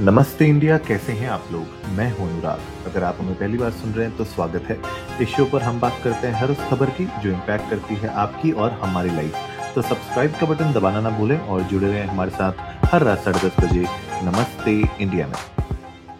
नमस्ते इंडिया, कैसे हैं आप लोग? मैं हूँ अनुराग। अगर आप हमें पहली बार सुन रहे हैं तो स्वागत है। इस शो पर हम बात करते हैं हर उस खबर की जो इम्पैक्ट करती है आपकी और हमारी लाइफ तो सब्सक्राइब का बटन दबाना ना भूलें और जुड़े रहें हमारे साथ हर रात साढ़े दस बजे नमस्ते इंडिया में।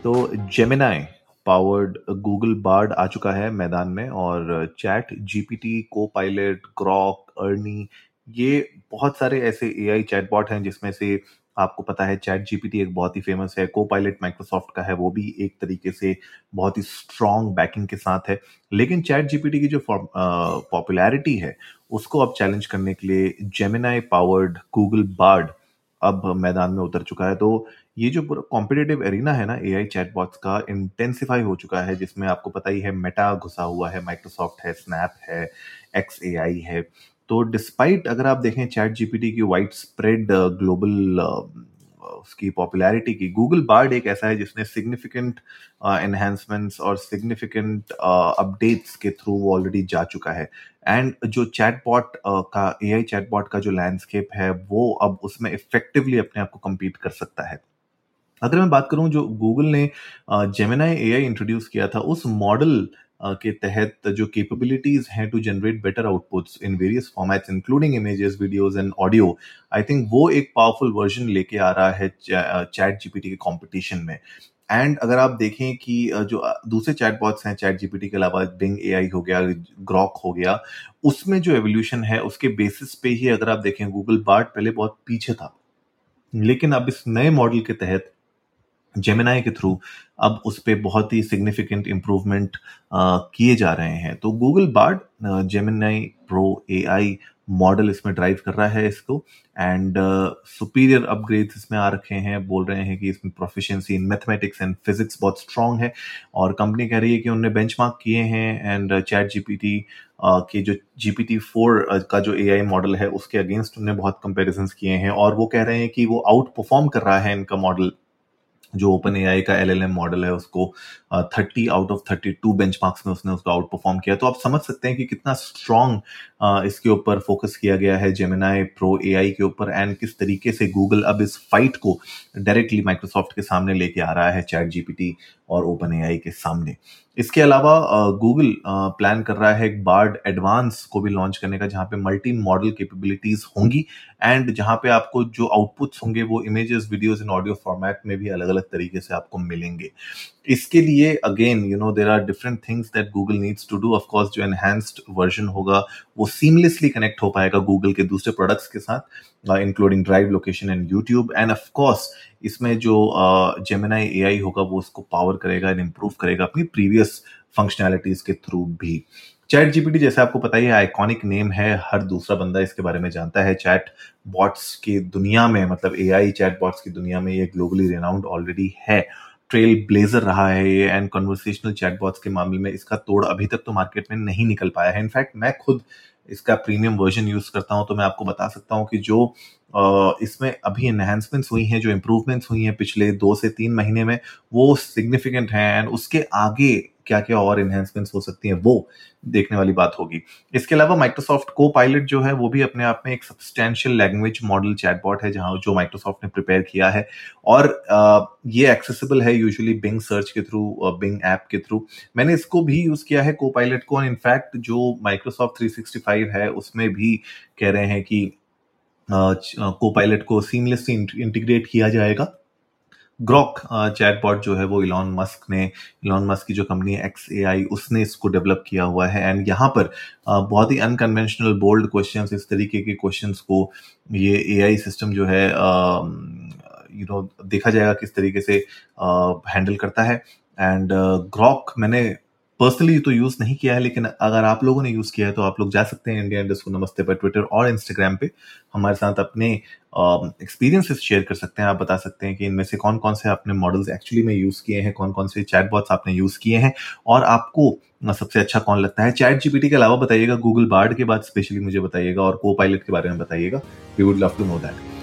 तो जेमिनाई पावर्ड गूगल बार्ड आ चुका है मैदान में और chat GPT Copilot Grok Ernie ये बहुत सारे ऐसे एआई चैटबॉट हैं जिसमें से आपको पता है, चैट जीपीटी एक बहुत ही फ़ेमस है को पायलट माइक्रोसॉफ्ट का है, वो भी एक तरीके से बहुत ही स्ट्रॉन्ग बैकिंग के साथ है। लेकिन चैट जीपीटी की जो पॉपुलैरिटी है, उसको अब चैलेंज करने के लिए जेमिनाई पावर्ड गूगल बार्ड अब मैदान में उतर चुका है। तो ये जो पूरा कॉम्पिटेटिव एरिना है ना ए आई चैटबॉट्स का इंटेंसिफाई हो चुका है, जिसमें आपको पता ही है मेटा घुसा हुआ है माइक्रोसॉफ्ट है स्नैप है एक्स ए आई है। तो डिस्पाइट अगर आप देखें चैट जीपीटी की वाइड स्प्रेड ग्लोबल उसकी पॉपुलैरिटी की गूगल बार्ड एक ऐसा है जिसने सिग्निफिकेंट एनहेंसमेंट्स uh, और सिग्निफिकेंट अपडेट्स uh, के थ्रू वो ऑलरेडी जा चुका है। एंड जो चैटबॉट uh, का एआई चैटबॉट का जो लैंडस्केप है वो अब उसमें इफेक्टिवली अपने आप को कम्पीट कर सकता है। अगर मैं बात करूँ जो गूगल ने जेमिनाई एआई इंट्रोड्यूस किया था उस मॉडल के तहत जो कैपेबिलिटीज हैं to generate better outputs in various formats including images videos and audio I think वो एक पावरफुल वर्जन लेके आ रहा है चैट जीपीटी के कंपटीशन में। एंड अगर आप देखें कि जो दूसरे चैट बॉट्स हैं चैट जीपीटी के अलावा बिंग ए हो गया ग्रॉक हो गया, उसमें जो एवोल्यूशन है, उसके बेसिस पे ही अगर आप देखें गूगल बार्ट पहले बहुत पीछे था। लेकिन अब इस नए मॉडल के तहत जेमिनाई के थ्रू अब उस पर बहुत ही सिग्निफिकेंट इम्प्रूवमेंट किए जा रहे हैं। तो Google Bard Gemini Pro A I model इसमें ड्राइव कर रहा है इसको। एंड सुपीरियर अपग्रेड्स इसमें आ रखे हैं। बोल रहे हैं कि इसमें proficiency in mathematics and physics बहुत स्ट्रांग है। और कंपनी कह रही है कि उन्होंने बेंचमार्क किए हैं एंड चैट जीपीटी के जो जीपीटी फोर का जो एआई मॉडल है, उसके अगेंस्ट उन्होंने बहुत कंपेरिजन किए हैं। और वो कह रहे हैं कि वो आउट परफॉर्म कर रहा है इनका मॉडल जो ओपन एआई का एल एल एम मॉडल है, उसको thirty out of thirty two bench में उसने उसको आउट परफॉर्म किया। तो आप समझ सकते हैं कि कितना स्ट्रॉन्ग इसके ऊपर फोकस किया गया है जेमिनाई प्रो ए के ऊपर एंड किस तरीके से गूगल अब इस फाइट को डायरेक्टली माइक्रोसॉफ्ट के सामने लेके आ रहा है चैट जीपीटी और ओपन एआई के सामने। इसके अलावा गूगल प्लान कर रहा है एक बार्ड एडवांस को भी लॉन्च करने का, जहाँ पे मल्टी मॉडल कैपेबिलिटीज होंगी। एंड जहाँ पे आपको जो आउटपुट्स होंगे, वो images videos in audio format में भी अलग अलग तरीके से आपको मिलेंगे। इसके लिए again you know there are different things that Google needs to do of course जो एनहेंस्ड वर्जन होगा, वो सीमलेसली कनेक्ट हो पाएगा गूगल के दूसरे प्रोडक्ट्स के साथ including drive location and YouTube and of course इसमें जो जेमिनाई ए होगा, वो उसको पावर करेगा एंड इम्प्रूव करेगा अपनी प्रीवियस फंक्शनैलिटीज के थ्रू भी। चैट जीपीटी जैसे आपको पता ही है आइकॉनिक नेम है, हर दूसरा बंदा इसके बारे में जानता है। चैट बॉट्स की दुनिया में मतलब ए आई चैट बॉट्स की दुनिया में ये ग्लोबली रेनाउंड ऑलरेडी है। ट्रेल ब्लेजर रहा है ये एंड कन्वर्सेशनल चैटबॉट्स के मामले में इसका तोड़ अभी तक तो मार्केट में नहीं निकल पाया है। इनफैक्ट मैं खुद इसका प्रीमियम वर्जन यूज़ करता हूँ तो मैं आपको बता सकता हूँ कि जो इसमें अभी एनहेंसमेंट्स हुई हैं, जो इम्प्रूवमेंट्स हुई हैं पिछले दो से तीन महीने में, वो सिग्निफिकेंट हैं एंड उसके आगे क्या क्या और इन्हेंसमेंट्स हो सकती हैं, वो देखने वाली बात होगी। इसके अलावा माइक्रोसॉफ्ट को पायलट जो है, वो भी अपने आप में एक सब्सटैंशियल लैंग्वेज मॉडल चैटबॉट है, जहाँ जो माइक्रोसॉफ्ट ने प्रिपेयर किया है। और ये एक्सेसिबल है यूजुअली बिंग सर्च के थ्रू बिंग ऐप के थ्रू मैंने इसको भी यूज़ किया है को पायलट को इनफैक्ट जो माइक्रोसॉफ्ट 365 है, उसमें भी कह रहे हैं कि को पायलट को सीमलेसली इंटीग्रेट किया जाएगा। ग्रॉक चैटबॉट जो है वो इलॉन मस्क ने इलॉन मस्क की जो कंपनी एक्स ए आई उसने इसको डेवलप किया हुआ है। एंड यहाँ पर बहुत ही अनकन्वेंशनल बोल्ड क्वेश्चंस इस तरीके के क्वेश्चंस को ये ए आई सिस्टम जो है यू नो देखा जाएगा किस तरीके से हैंडल करता है। एंड ग्रॉक मैंने पर्सनली तो यूज़ नहीं किया है, लेकिन अगर आप लोगों ने यूज़ किया है तो आप लोग जा सकते हैं इंडिया इंडस्ट नमस्ते पर ट्विटर और इंस्टाग्राम पे। हमारे साथ अपने एक्सपीरियंसेस शेयर कर सकते हैं। आप बता सकते हैं कि इनमें से कौन कौन से आपने मॉडल्स एक्चुअली में यूज़ किए हैं कौन कौन से चैट बॉट्स आपने यूज़ किए हैं, और आपको सबसे अच्छा कौन लगता है? चैट जीपीटी के अलावा बताइएगा गूगल बार्ड के बाद स्पेशली मुझे बताइएगा, और को पायलट के बारे में बताइएगा। We would love to know that